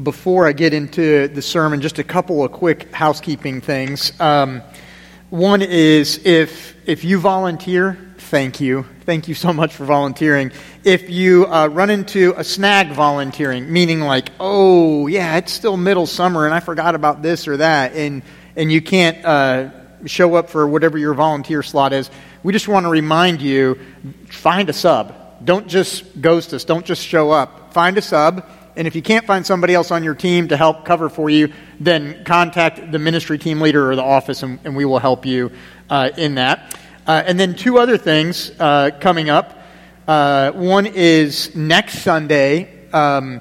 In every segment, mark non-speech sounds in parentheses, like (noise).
before I get into the sermon, just a couple of quick housekeeping things. Um, one is if if you volunteer, thank you, thank you so much for volunteering. If you uh, run into a snag volunteering, meaning like, oh yeah, it's still middle summer and I forgot about this or that, and and you can't uh, show up for whatever your volunteer slot is, we just want to remind you: find a sub. Don't just ghost us. Don't just show up. Find a sub and if you can't find somebody else on your team to help cover for you, then contact the ministry team leader or the office, and, and we will help you uh, in that. Uh, and then two other things uh, coming up. Uh, one is next Sunday, um,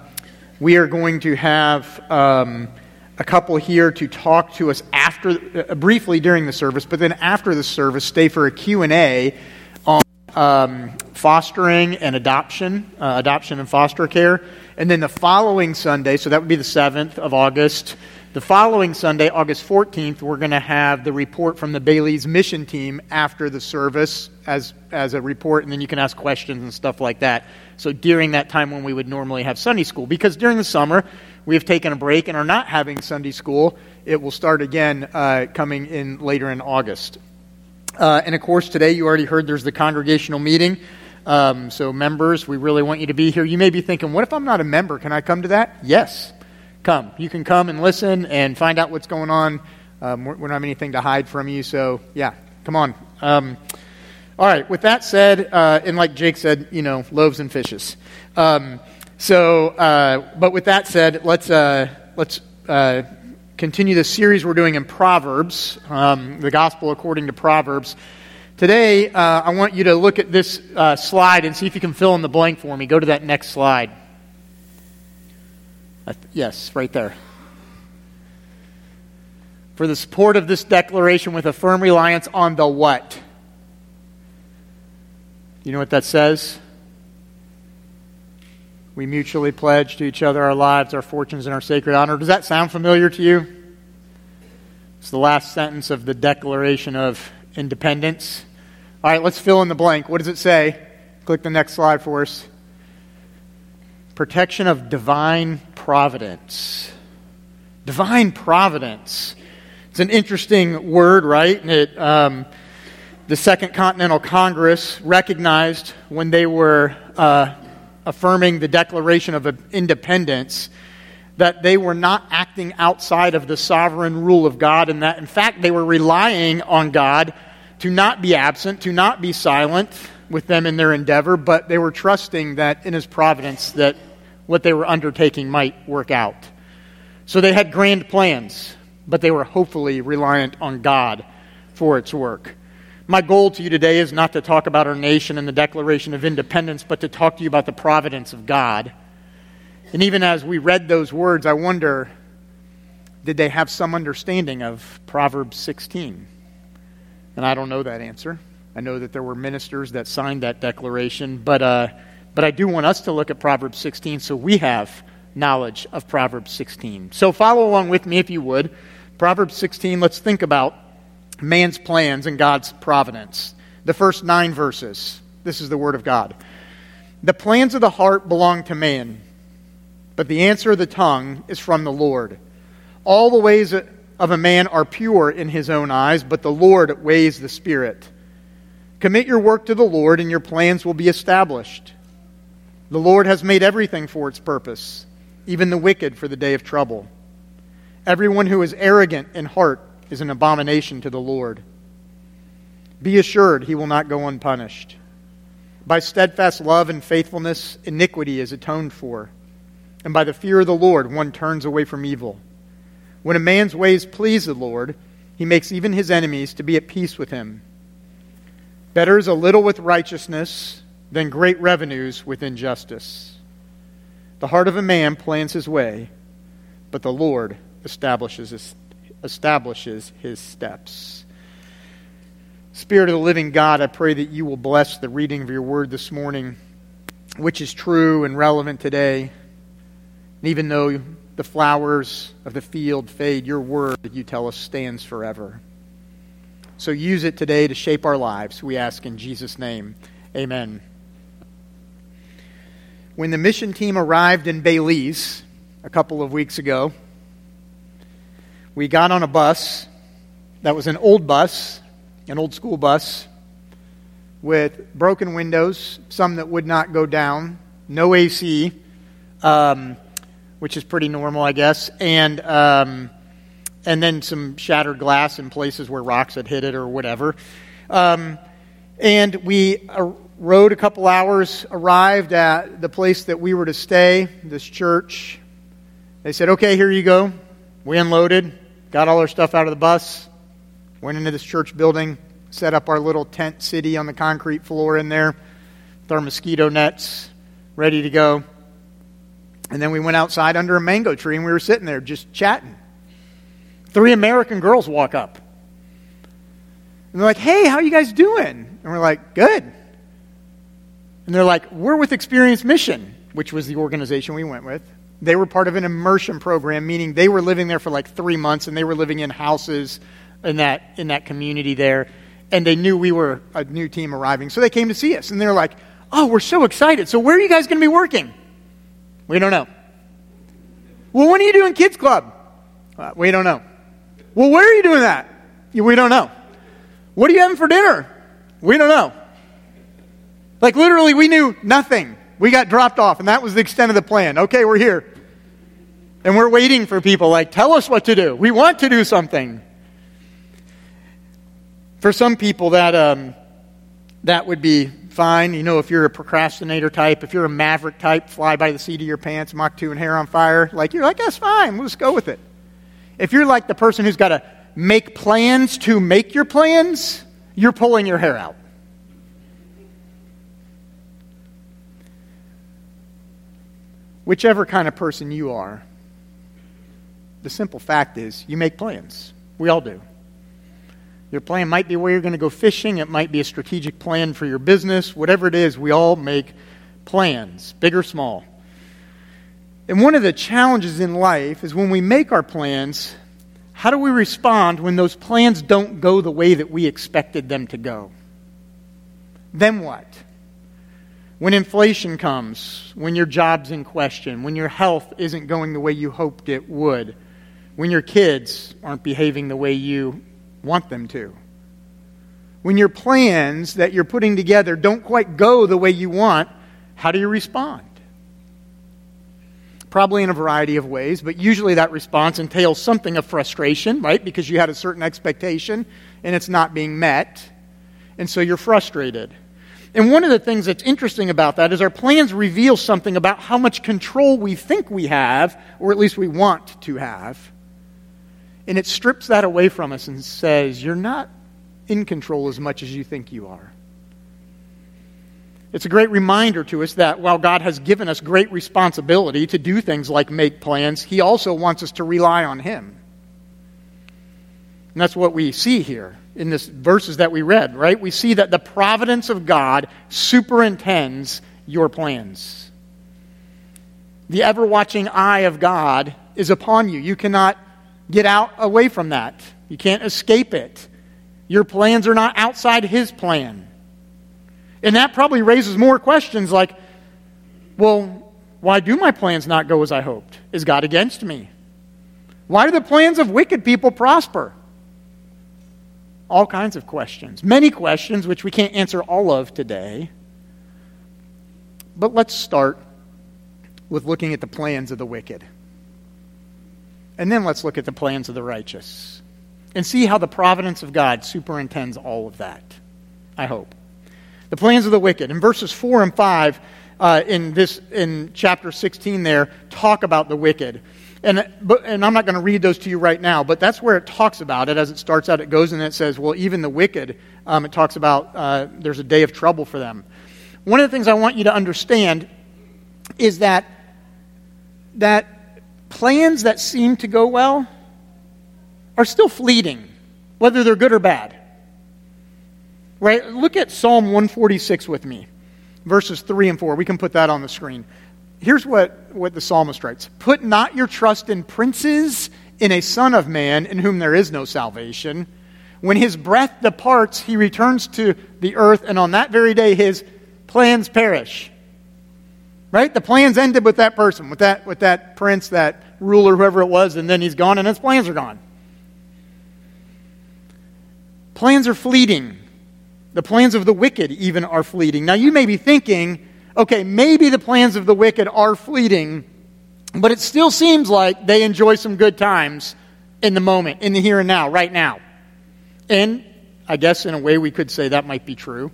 we are going to have um, a couple here to talk to us after, uh, briefly during the service, but then after the service, stay for a Q&A on um, fostering and adoption, uh, adoption and foster care. And then the following Sunday, so that would be the 7th of August, the following Sunday, August 14th, we're going to have the report from the Belize mission team after the service as, as a report, and then you can ask questions and stuff like that. So during that time when we would normally have Sunday school, because during the summer we have taken a break and are not having Sunday school, it will start again uh, coming in later in August. Uh, and of course, today you already heard there's the congregational meeting. Um, so, members, we really want you to be here. You may be thinking, what if I'm not a member? Can I come to that? Yes, come. You can come and listen and find out what's going on. Um, we don't have anything to hide from you, so yeah, come on. Um, all right, with that said, uh, and like Jake said, you know, loaves and fishes. Um, so, uh, but with that said, let's, uh, let's uh, continue the series we're doing in Proverbs, um, the gospel according to Proverbs. Today, uh, I want you to look at this uh, slide and see if you can fill in the blank for me. Go to that next slide. Uh, yes, right there. For the support of this declaration with a firm reliance on the what? You know what that says? We mutually pledge to each other our lives, our fortunes, and our sacred honor. Does that sound familiar to you? It's the last sentence of the Declaration of Independence. All right, let's fill in the blank. What does it say? Click the next slide for us. Protection of divine providence. Divine providence. It's an interesting word, right? And it, um, the Second Continental Congress recognized when they were uh, affirming the Declaration of Independence that they were not acting outside of the sovereign rule of God, and that, in fact, they were relying on God to not be absent, to not be silent with them in their endeavor, but they were trusting that in His providence that what they were undertaking might work out. So they had grand plans, but they were hopefully reliant on God for its work. My goal to you today is not to talk about our nation and the Declaration of Independence, but to talk to you about the providence of God. And even as we read those words, I wonder did they have some understanding of Proverbs 16? And I don't know that answer. I know that there were ministers that signed that declaration, but, uh, but I do want us to look at Proverbs 16 so we have knowledge of Proverbs 16. So follow along with me if you would. Proverbs 16, let's think about man's plans and God's providence. The first nine verses. This is the Word of God. The plans of the heart belong to man, but the answer of the tongue is from the Lord. All the ways of a man are pure in his own eyes, but the Lord weighs the Spirit. Commit your work to the Lord, and your plans will be established. The Lord has made everything for its purpose, even the wicked for the day of trouble. Everyone who is arrogant in heart is an abomination to the Lord. Be assured he will not go unpunished. By steadfast love and faithfulness, iniquity is atoned for, and by the fear of the Lord, one turns away from evil. When a man's ways please the Lord, he makes even his enemies to be at peace with him. Better is a little with righteousness than great revenues with injustice. The heart of a man plans his way, but the Lord establishes his, establishes his steps. Spirit of the living God, I pray that you will bless the reading of your word this morning, which is true and relevant today. And even though the flowers of the field fade, your word, that you tell us, stands forever. So use it today to shape our lives, we ask in Jesus' name. Amen. When the mission team arrived in Belize, a couple of weeks ago. We got on a bus that was an old bus, an old school bus, with broken windows, some that would not go down, no AC, um, which is pretty normal, I guess, and um, and then some shattered glass in places where rocks had hit it or whatever. Um, and we uh, rode a couple hours, arrived at the place that we were to stay, this church. They said, "Okay, here you go." We unloaded, got all our stuff out of the bus, went into this church building, set up our little tent city on the concrete floor in there with our mosquito nets ready to go. And then we went outside under a mango tree and we were sitting there just chatting. Three American girls walk up. And they're like, hey, how you guys doing? And we're like, good. And they're like, we're with Experience Mission, which was the organization we went with. They were part of an immersion program, meaning they were living there for like three months and they were living in houses in that, in that community there. And they knew we were a new team arriving. So they came to see us. And they're like, oh, we're so excited. So where are you guys going to be working? We don't know. Well, when are you doing Kids Club? Uh, we don't know. Well, where are you doing that? We don't know. What are you having for dinner? We don't know. Like, literally, we knew nothing. We got dropped off, and that was the extent of the plan. Okay, we're here. And we're waiting for people, like, tell us what to do. We want to do something. For some people, that, um, that would be fine. You know, if you're a procrastinator type, if you're a maverick type, fly by the seat of your pants, Mach 2 and hair on fire, like, you're like, that's fine. We'll just go with it. If you're like the person who's got to make plans to make your plans, you're pulling your hair out. Whichever kind of person you are, the simple fact is you make plans. We all do. Your plan might be where you're going to go fishing, it might be a strategic plan for your business, whatever it is, we all make plans, big or small. And one of the challenges in life is when we make our plans, how do we respond when those plans don't go the way that we expected them to go? Then what? When inflation comes, when your job's in question, when your health isn't going the way you hoped it would, when your kids aren't behaving the way you want them to. When your plans that you're putting together don't quite go the way you want, how do you respond? Probably in a variety of ways, but usually that response entails something of frustration, right? Because you had a certain expectation and it's not being met, and so you're frustrated. And one of the things that's interesting about that is our plans reveal something about how much control we think we have, or at least we want to have. And it strips that away from us and says, You're not in control as much as you think you are. It's a great reminder to us that while God has given us great responsibility to do things like make plans, He also wants us to rely on Him. And that's what we see here in this verses that we read, right? We see that the providence of God superintends your plans. The ever watching eye of God is upon you. You cannot get out away from that. You can't escape it. Your plans are not outside His plan. And that probably raises more questions like, well, why do my plans not go as I hoped? Is God against me? Why do the plans of wicked people prosper? All kinds of questions. Many questions which we can't answer all of today. But let's start with looking at the plans of the wicked. And then let's look at the plans of the righteous and see how the providence of God superintends all of that. I hope. The plans of the wicked. In verses 4 and 5, uh, in, this, in chapter 16, there, talk about the wicked. And, but, and I'm not going to read those to you right now, but that's where it talks about it. As it starts out, it goes and it says, well, even the wicked, um, it talks about uh, there's a day of trouble for them. One of the things I want you to understand is that, that plans that seem to go well are still fleeting, whether they're good or bad. Right? Look at Psalm 146 with me, verses 3 and 4. We can put that on the screen. Here's what, what the psalmist writes Put not your trust in princes, in a son of man, in whom there is no salvation. When his breath departs, he returns to the earth, and on that very day his plans perish. Right? The plans ended with that person, with that, with that prince, that ruler, whoever it was, and then he's gone and his plans are gone. Plans are fleeting. The plans of the wicked even are fleeting. Now you may be thinking, okay, maybe the plans of the wicked are fleeting, but it still seems like they enjoy some good times in the moment, in the here and now, right now. And I guess in a way we could say that might be true.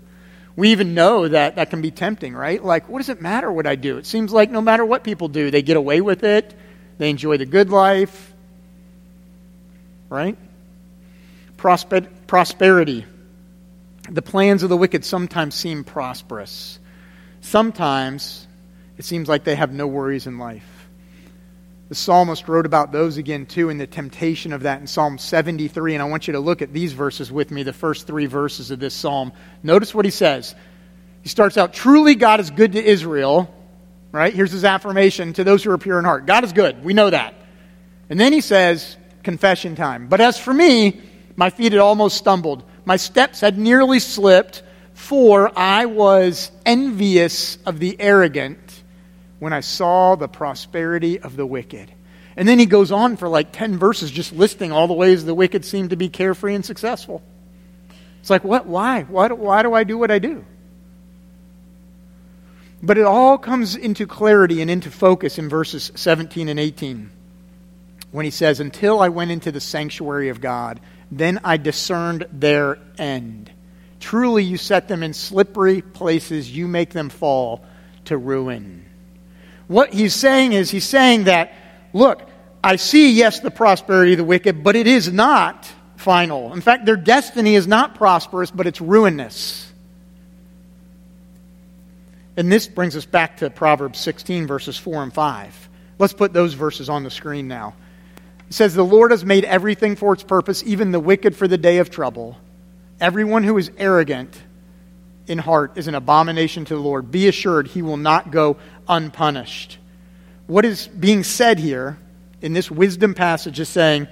We even know that that can be tempting, right? Like, what does it matter what I do? It seems like no matter what people do, they get away with it, they enjoy the good life, right? Prosper- prosperity. The plans of the wicked sometimes seem prosperous. Sometimes it seems like they have no worries in life. The psalmist wrote about those again, too, in the temptation of that in Psalm 73. And I want you to look at these verses with me, the first three verses of this psalm. Notice what he says. He starts out, Truly God is good to Israel. Right? Here's his affirmation to those who are pure in heart God is good. We know that. And then he says, Confession time. But as for me, my feet had almost stumbled, my steps had nearly slipped, for I was envious of the arrogant when I saw the prosperity of the wicked. And then he goes on for like 10 verses just listing all the ways the wicked seem to be carefree and successful. It's like, what? Why? Why do, why do I do what I do? But it all comes into clarity and into focus in verses 17 and 18 when he says, Until I went into the sanctuary of God, then I discerned their end. Truly, you set them in slippery places, you make them fall to ruin. What he's saying is, he's saying that, look, I see, yes, the prosperity of the wicked, but it is not final. In fact, their destiny is not prosperous, but it's ruinous. And this brings us back to Proverbs 16, verses 4 and 5. Let's put those verses on the screen now. It says, The Lord has made everything for its purpose, even the wicked for the day of trouble. Everyone who is arrogant in heart is an abomination to the Lord. Be assured he will not go unpunished. What is being said here in this wisdom passage is saying,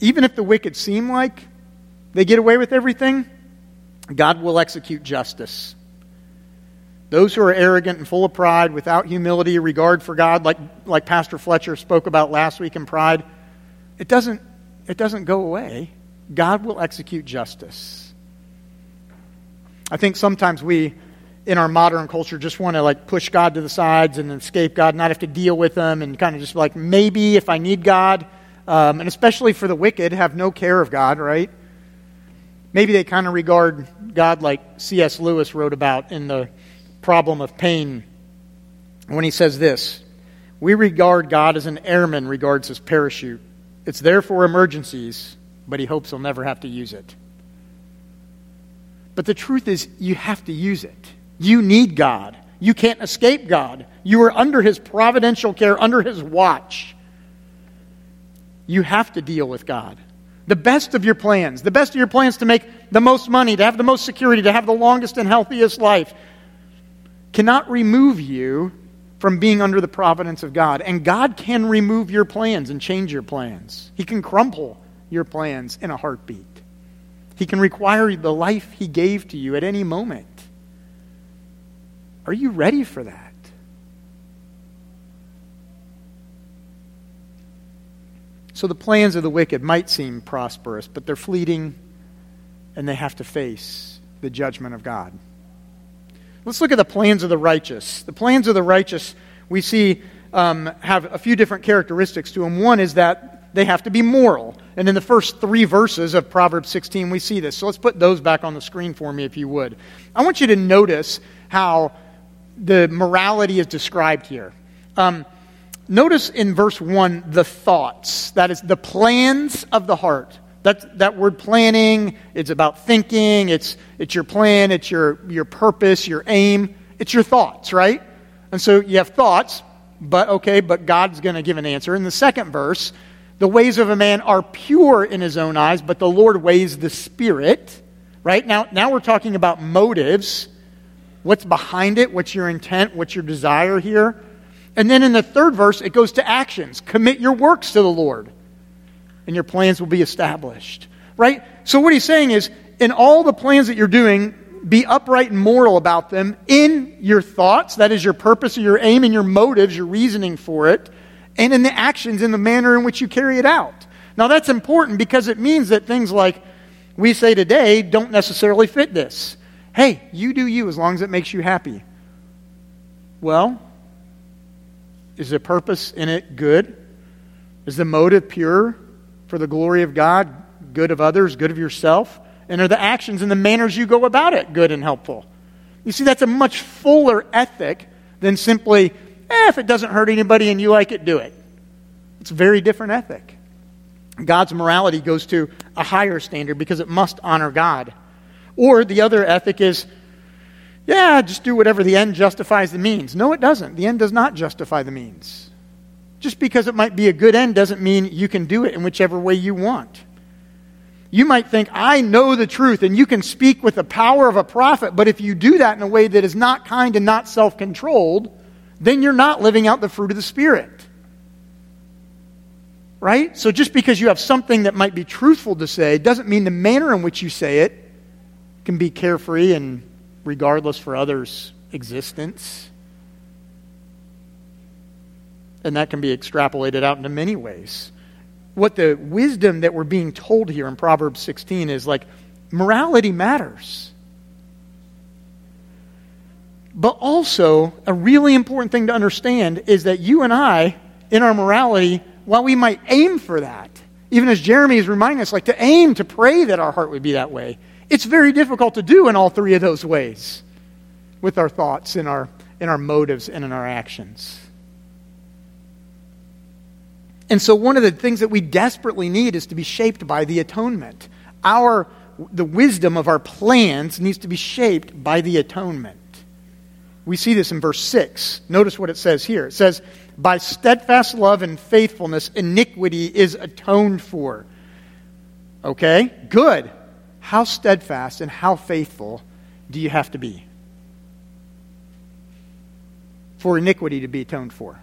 even if the wicked seem like they get away with everything, God will execute justice. Those who are arrogant and full of pride, without humility, regard for God, like, like Pastor Fletcher spoke about last week in pride, it doesn't, it doesn't go away. God will execute justice. I think sometimes we in our modern culture just want to like push God to the sides and escape God, not have to deal with them, and kind of just like maybe if I need God, um, and especially for the wicked, have no care of God, right? Maybe they kind of regard God like C.S. Lewis wrote about in the problem of pain when he says this We regard God as an airman regards his parachute. It's there for emergencies, but he hopes he'll never have to use it. But the truth is, you have to use it. You need God. You can't escape God. You are under His providential care, under His watch. You have to deal with God. The best of your plans, the best of your plans to make the most money, to have the most security, to have the longest and healthiest life, cannot remove you from being under the providence of God. And God can remove your plans and change your plans. He can crumple your plans in a heartbeat. He can require the life He gave to you at any moment. Are you ready for that? So the plans of the wicked might seem prosperous, but they're fleeting and they have to face the judgment of God. Let's look at the plans of the righteous. The plans of the righteous, we see, um, have a few different characteristics to them. One is that they have to be moral. And in the first three verses of Proverbs 16, we see this. So let's put those back on the screen for me, if you would. I want you to notice how the morality is described here. Um, notice in verse 1 the thoughts. That is the plans of the heart. That, that word planning, it's about thinking, it's, it's your plan, it's your, your purpose, your aim, it's your thoughts, right? And so you have thoughts, but okay, but God's going to give an answer. In the second verse, the ways of a man are pure in his own eyes, but the Lord weighs the spirit, right? Now, now we're talking about motives. What's behind it? What's your intent? What's your desire here? And then in the third verse, it goes to actions. Commit your works to the Lord, and your plans will be established. Right? So, what he's saying is, in all the plans that you're doing, be upright and moral about them in your thoughts, that is your purpose, your aim, and your motives, your reasoning for it, and in the actions, in the manner in which you carry it out. Now, that's important because it means that things like we say today don't necessarily fit this. Hey, you do you as long as it makes you happy. Well, is the purpose in it good? Is the motive pure for the glory of God, good of others, good of yourself? And are the actions and the manners you go about it good and helpful? You see, that's a much fuller ethic than simply, eh, if it doesn't hurt anybody and you like it, do it. It's a very different ethic. God's morality goes to a higher standard because it must honor God. Or the other ethic is, yeah, just do whatever the end justifies the means. No, it doesn't. The end does not justify the means. Just because it might be a good end doesn't mean you can do it in whichever way you want. You might think, I know the truth, and you can speak with the power of a prophet, but if you do that in a way that is not kind and not self controlled, then you're not living out the fruit of the Spirit. Right? So just because you have something that might be truthful to say doesn't mean the manner in which you say it can be carefree and regardless for others' existence. And that can be extrapolated out into many ways what the wisdom that we're being told here in Proverbs 16 is like morality matters. But also, a really important thing to understand is that you and I, in our morality, while we might aim for that, even as Jeremy is reminding us, like to aim, to pray that our heart would be that way, it's very difficult to do in all three of those ways with our thoughts, in our, in our motives, and in our actions. And so, one of the things that we desperately need is to be shaped by the atonement. Our, the wisdom of our plans needs to be shaped by the atonement. We see this in verse 6. Notice what it says here. It says, By steadfast love and faithfulness, iniquity is atoned for. Okay? Good. How steadfast and how faithful do you have to be for iniquity to be atoned for?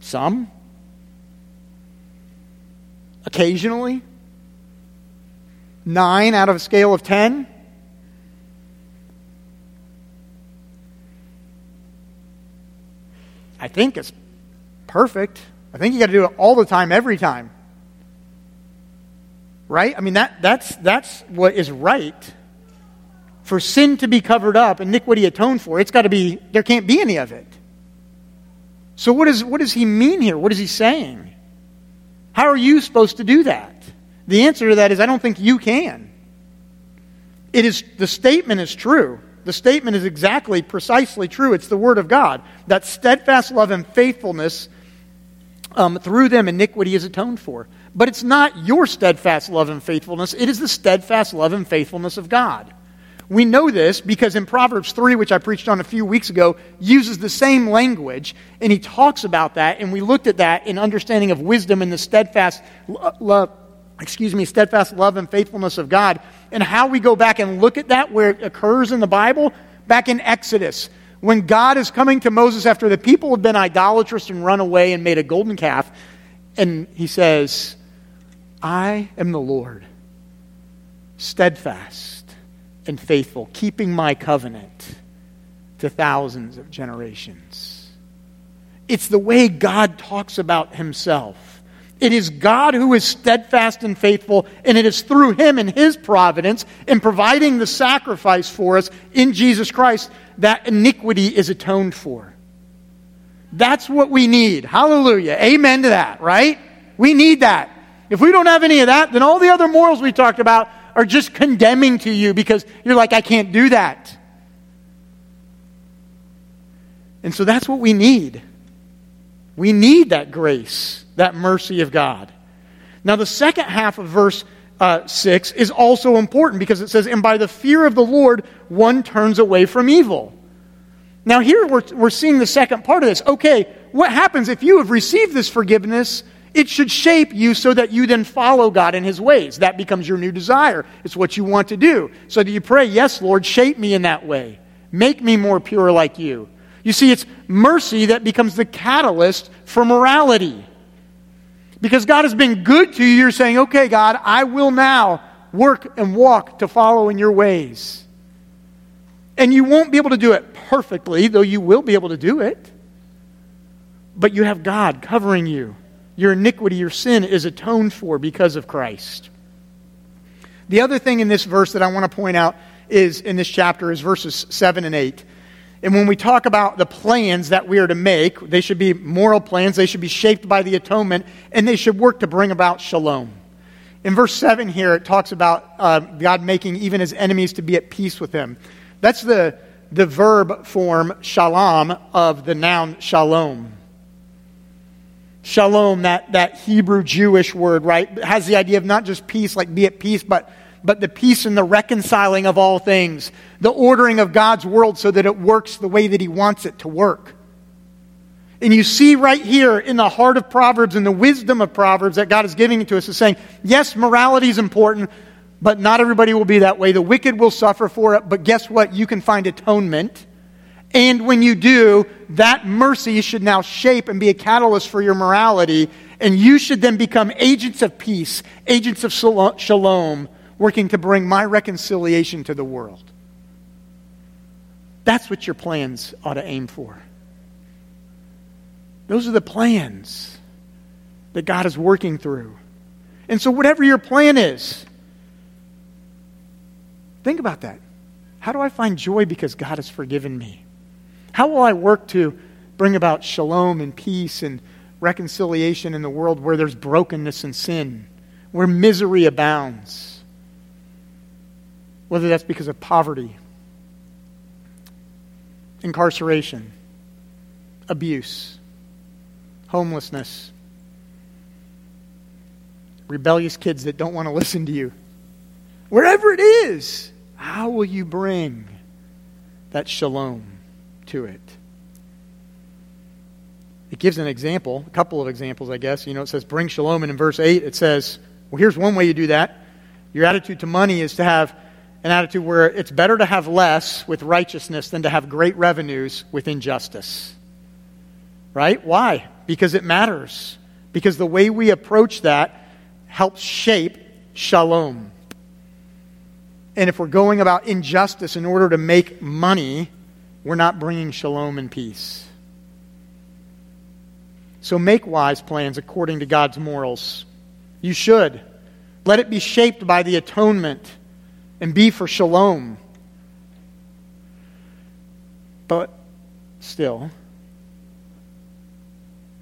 Some. Occasionally. Nine out of a scale of ten. I think it's perfect. I think you got to do it all the time, every time. Right? I mean, that, that's, that's what is right. For sin to be covered up, iniquity atoned for, it's got to be, there can't be any of it. So, what, is, what does he mean here? What is he saying? How are you supposed to do that? The answer to that is I don't think you can. It is, the statement is true. The statement is exactly, precisely true. It's the Word of God. That steadfast love and faithfulness, um, through them, iniquity is atoned for. But it's not your steadfast love and faithfulness, it is the steadfast love and faithfulness of God. We know this because in Proverbs 3, which I preached on a few weeks ago, uses the same language, and he talks about that, and we looked at that in understanding of wisdom and the steadfast love, excuse me, steadfast love and faithfulness of God, and how we go back and look at that where it occurs in the Bible, back in Exodus, when God is coming to Moses after the people have been idolatrous and run away and made a golden calf, and he says, I am the Lord, steadfast and faithful, keeping my covenant to thousands of generations. It's the way God talks about himself. It is God who is steadfast and faithful, and it is through him and his providence in providing the sacrifice for us in Jesus Christ that iniquity is atoned for. That's what we need. Hallelujah. Amen to that, right? We need that. If we don't have any of that, then all the other morals we talked about are just condemning to you because you're like, I can't do that. And so that's what we need. We need that grace, that mercy of God. Now, the second half of verse uh, 6 is also important because it says, And by the fear of the Lord, one turns away from evil. Now, here we're, we're seeing the second part of this. Okay, what happens if you have received this forgiveness it should shape you so that you then follow God in His ways. That becomes your new desire. It's what you want to do. So do you pray, Yes, Lord, shape me in that way. Make me more pure like you. You see, it's mercy that becomes the catalyst for morality. Because God has been good to you, you're saying, okay, God, I will now work and walk to follow in your ways. And you won't be able to do it perfectly, though you will be able to do it. But you have God covering you. Your iniquity, your sin is atoned for because of Christ. The other thing in this verse that I want to point out is in this chapter is verses 7 and 8. And when we talk about the plans that we are to make, they should be moral plans, they should be shaped by the atonement, and they should work to bring about shalom. In verse 7 here, it talks about uh, God making even his enemies to be at peace with him. That's the, the verb form shalom of the noun shalom. Shalom, that, that Hebrew Jewish word, right, has the idea of not just peace, like be at peace, but, but the peace and the reconciling of all things, the ordering of God's world so that it works the way that He wants it to work. And you see right here in the heart of Proverbs and the wisdom of Proverbs that God is giving to us is saying, yes, morality is important, but not everybody will be that way. The wicked will suffer for it, but guess what? You can find atonement and when you do, that mercy should now shape and be a catalyst for your morality. And you should then become agents of peace, agents of shalom, working to bring my reconciliation to the world. That's what your plans ought to aim for. Those are the plans that God is working through. And so, whatever your plan is, think about that. How do I find joy because God has forgiven me? How will I work to bring about shalom and peace and reconciliation in the world where there's brokenness and sin, where misery abounds? Whether that's because of poverty, incarceration, abuse, homelessness, rebellious kids that don't want to (laughs) listen to you. Wherever it is, how will you bring that shalom? to it. It gives an example, a couple of examples, I guess. You know, it says, bring shalom. And in verse 8, it says, well, here's one way you do that. Your attitude to money is to have an attitude where it's better to have less with righteousness than to have great revenues with injustice. Right? Why? Because it matters. Because the way we approach that helps shape shalom. And if we're going about injustice in order to make money, we're not bringing shalom and peace. So make wise plans according to God's morals. You should. Let it be shaped by the atonement and be for shalom. But still,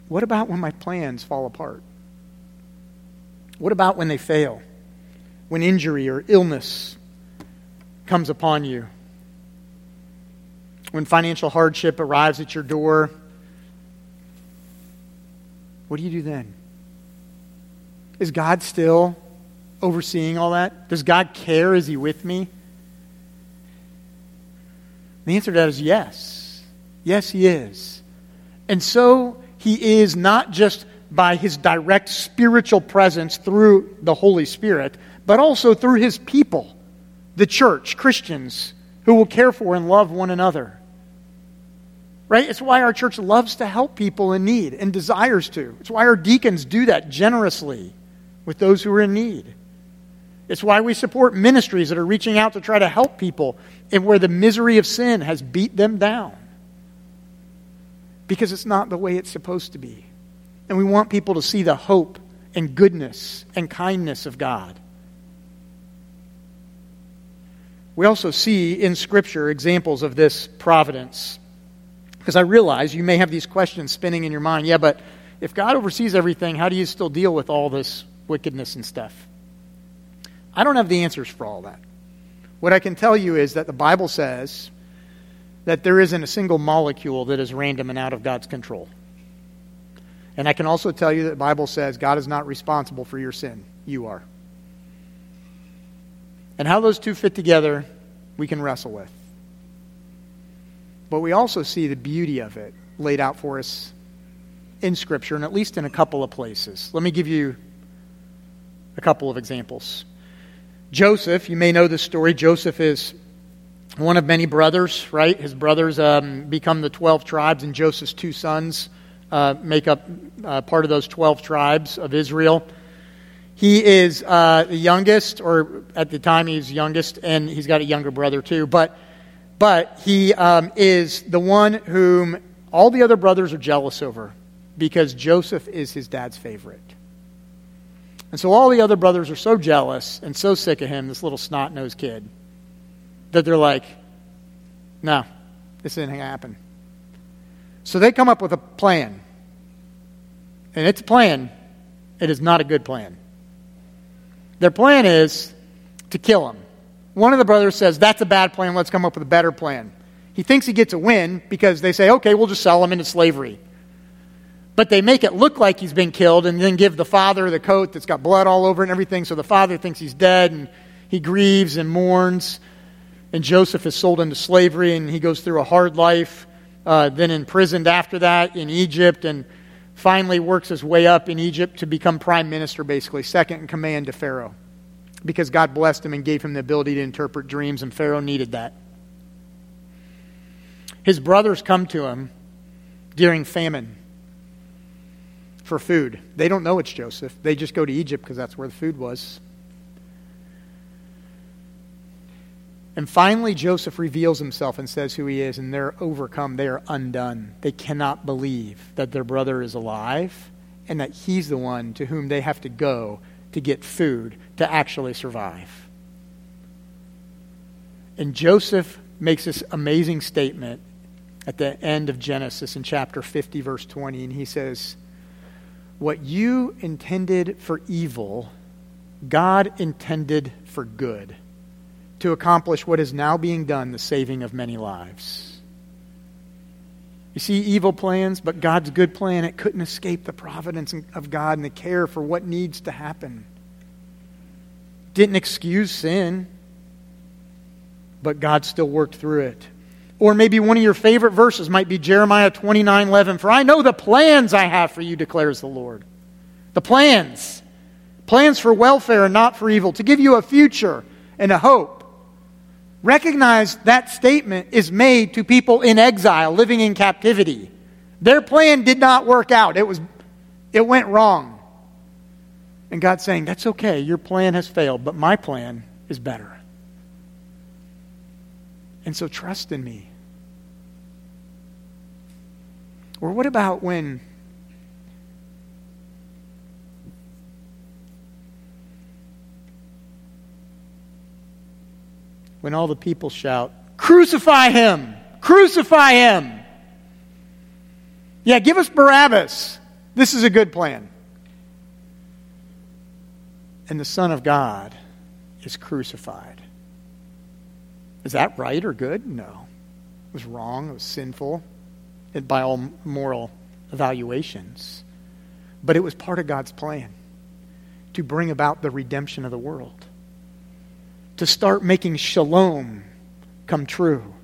what about when my plans fall apart? What about when they fail? When injury or illness comes upon you? when financial hardship arrives at your door, what do you do then? Is God still overseeing all that? Does God care? Is He with me? The answer to that is yes. Yes, He is. And so He is not just by His direct spiritual presence through the Holy Spirit, but also through His people, the church, Christians, who will care for and love one another. Right? It's why our church loves to help people in need and desires to. It's why our deacons do that generously with those who are in need. It's why we support ministries that are reaching out to try to help people and where the misery of sin has beat them down. Because it's not the way it's supposed to be. And we want people to see the hope and goodness and kindness of God. We also see in Scripture examples of this providence. Because I realize you may have these questions spinning in your mind. Yeah, but if God oversees everything, how do you still deal with all this wickedness and stuff? I don't have the answers for all that. What I can tell you is that the Bible says that there isn't a single molecule that is random and out of God's control. And I can also tell you that the Bible says God is not responsible for your sin. You are. And how those two fit together, we can wrestle with. But we also see the beauty of it laid out for us in Scripture, and at least in a couple of places. Let me give you a couple of examples. Joseph, you may know this story. Joseph is one of many brothers, right? His brothers um, become the 12 tribes, and Joseph's two sons uh, make up uh, part of those 12 tribes of Israel. He is uh, the youngest, or at the time he's youngest, and he's got a younger brother too. But, but he um, is the one whom all the other brothers are jealous over because Joseph is his dad's favorite. And so all the other brothers are so jealous and so sick of him, this little snot nosed kid, that they're like, no, this isn't going to happen. So they come up with a plan. And it's a plan. It is not a good plan. Their plan is to kill him. One of the brothers says, That's a bad plan. Let's come up with a better plan. He thinks he gets a win because they say, Okay, we'll just sell him into slavery. But they make it look like he's been killed and then give the father the coat that's got blood all over and everything. So the father thinks he's dead and he grieves and mourns. And Joseph is sold into slavery and he goes through a hard life. Uh, then imprisoned after that in Egypt and finally works his way up in Egypt to become prime minister, basically, second in command to Pharaoh. Because God blessed him and gave him the ability to interpret dreams, and Pharaoh needed that. His brothers come to him during famine for food. They don't know it's Joseph. They just go to Egypt because that's where the food was. And finally, Joseph reveals himself and says who he is, and they're overcome. They are undone. They cannot believe that their brother is alive and that he's the one to whom they have to go to get food to actually survive. And Joseph makes this amazing statement at the end of Genesis in chapter 50, verse 20, and he says, What you intended for evil, God intended for good to accomplish what is now being done, the saving of many lives. You see evil plans, but God's good plan, it couldn't escape the providence of God and the care for what needs to happen. Didn't excuse sin, but God still worked through it. Or maybe one of your favorite verses might be Jeremiah 29 11. For I know the plans I have for you, declares the Lord. The plans. Plans for welfare and not for evil, to give you a future and a hope. Recognize that statement is made to people in exile, living in captivity. Their plan did not work out. It was it went wrong. And God's saying, "That's okay. Your plan has failed, but my plan is better." And so trust in me. Or what about when when all the people shout, Crucify him! Crucify him! Yeah, give us Barabbas. This is a good plan. And the Son of God is crucified. Is that right or good? No. It was wrong. It was sinful by all moral evaluations. But it was part of God's plan to bring about the redemption of the world to start making shalom come true.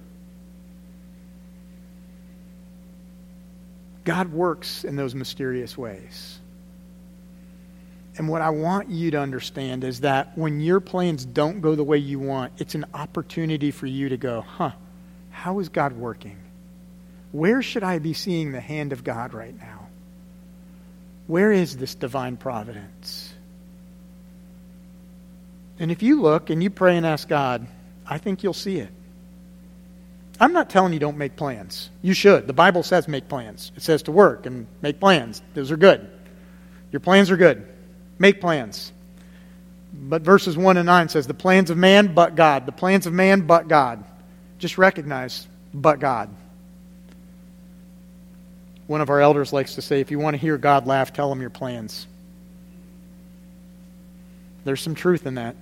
God works in those mysterious ways. And what I want you to understand is that when your plans don't go the way you want, it's an opportunity for you to go, huh, how is God working? Where should I be seeing the hand of God right now? Where is this divine providence? And if you look and you pray and ask God, I think you'll see it. I'm not telling you don't make plans. You should. The Bible says make plans. It says to work and make plans. Those are good. Your plans are good. Make plans. But verses 1 and 9 says, The plans of man, but God. The plans of man, but God. Just recognize, but God. One of our elders likes to say, If you want to hear God laugh, tell him your plans. There's some truth in that.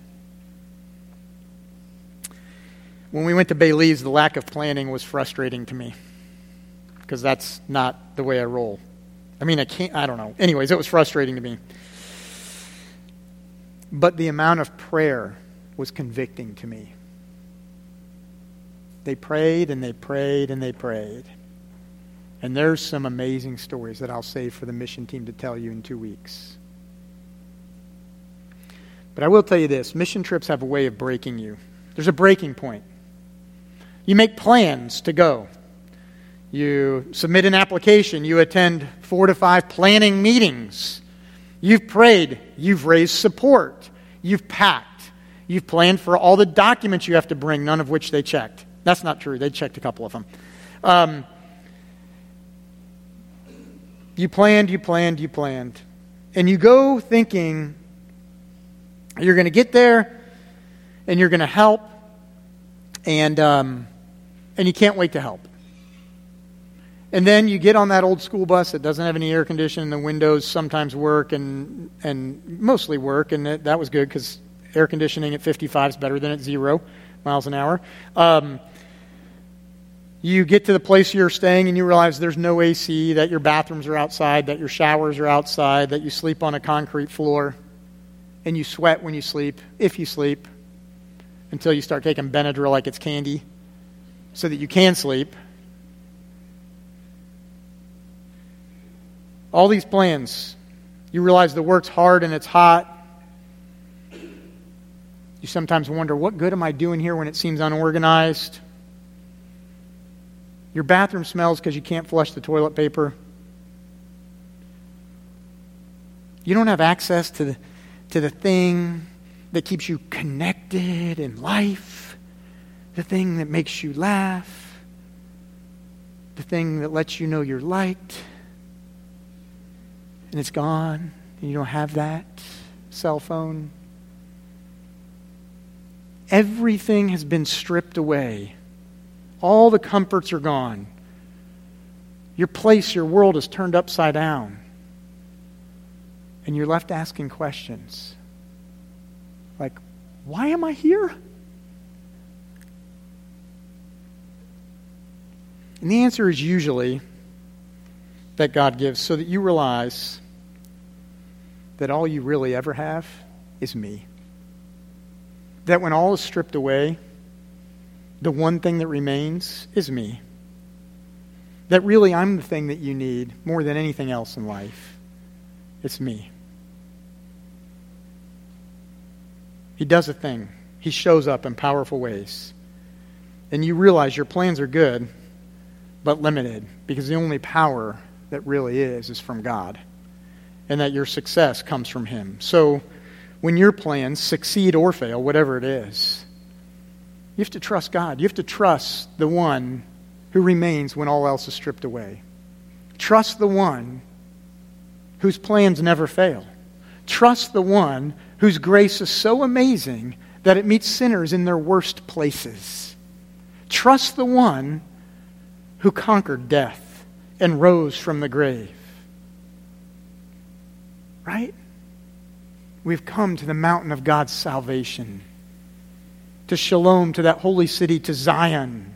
When we went to Belize, the lack of planning was frustrating to me because that's not the way I roll. I mean, I can't, I don't know. Anyways, it was frustrating to me. But the amount of prayer was convicting to me. They prayed and they prayed and they prayed. And there's some amazing stories that I'll save for the mission team to tell you in two weeks. But I will tell you this mission trips have a way of breaking you. There's a breaking point. You make plans to go. You submit an application. You attend four to five planning meetings. You've prayed. You've raised support. You've packed. You've planned for all the documents you have to bring, none of which they checked. That's not true. They checked a couple of them. Um, you planned, you planned, you planned. And you go thinking you're going to get there and you're going to help, and, um, and you can't wait to help. And then you get on that old school bus that doesn't have any air conditioning, the windows sometimes work and, and mostly work, and it, that was good because air conditioning at 55 is better than at zero miles an hour. Um, you get to the place you're staying and you realize there's no AC, that your bathrooms are outside, that your showers are outside, that you sleep on a concrete floor, and you sweat when you sleep, if you sleep, until you start taking Benadryl like it's candy so that you can sleep. All these plans, you realize the work's hard and it's hot. You sometimes wonder, what good am I doing here when it seems unorganized? Your bathroom smells because you can't flush the toilet paper. You don't have access to the, to the thing that keeps you connected in life, the thing that makes you laugh, the thing that lets you know you're liked, and it's gone, and you don't have that cell phone. Everything has been stripped away all the comforts are gone. Your place, your world is turned upside down. And you're left asking questions like, why am I here? And the answer is usually that God gives so that you realize that all you really ever have is me. That when all is stripped away, the one thing that remains is me. That really I'm the thing that you need more than anything else in life. It's me. He does a thing, He shows up in powerful ways. And you realize your plans are good, but limited, because the only power that really is is from God. And that your success comes from Him. So when your plans succeed or fail, whatever it is, you have to trust God. You have to trust the one who remains when all else is stripped away. Trust the one whose plans never fail. Trust the one whose grace is so amazing that it meets sinners in their worst places. Trust the one who conquered death and rose from the grave. Right? We've come to the mountain of God's salvation to Shalom, to that holy city, to Zion.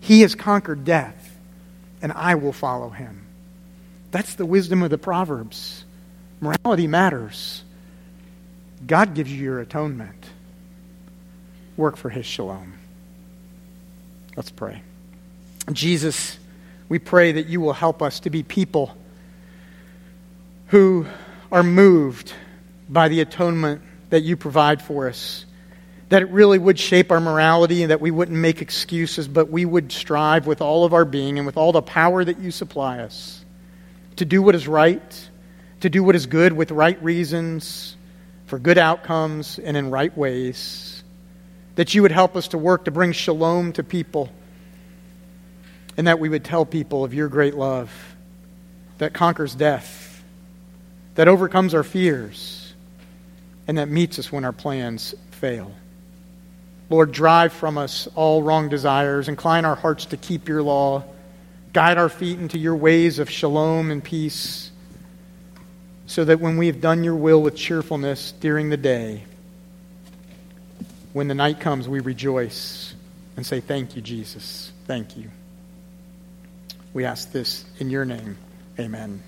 He has conquered death, and I will follow him. That's the wisdom of the Proverbs. Morality matters. God gives you your atonement. Work for his shalom. Let's pray. Jesus, we pray that you will help us to be people who are moved by the atonement that you provide for us that it really would shape our morality and that we wouldn't make excuses, but we would strive with all of our being and with all the power that you supply us to do what is right, to do what is good with right reasons, for good outcomes, and in right ways. That you would help us to work to bring shalom to people, and that we would tell people of your great love that conquers death, that overcomes our fears, and that meets us when our plans fail. Lord, drive from us all wrong desires. Incline our hearts to keep your law. Guide our feet into your ways of shalom and peace, so that when we have done your will with cheerfulness during the day, when the night comes, we rejoice and say, Thank you, Jesus. Thank you. We ask this in your name. Amen.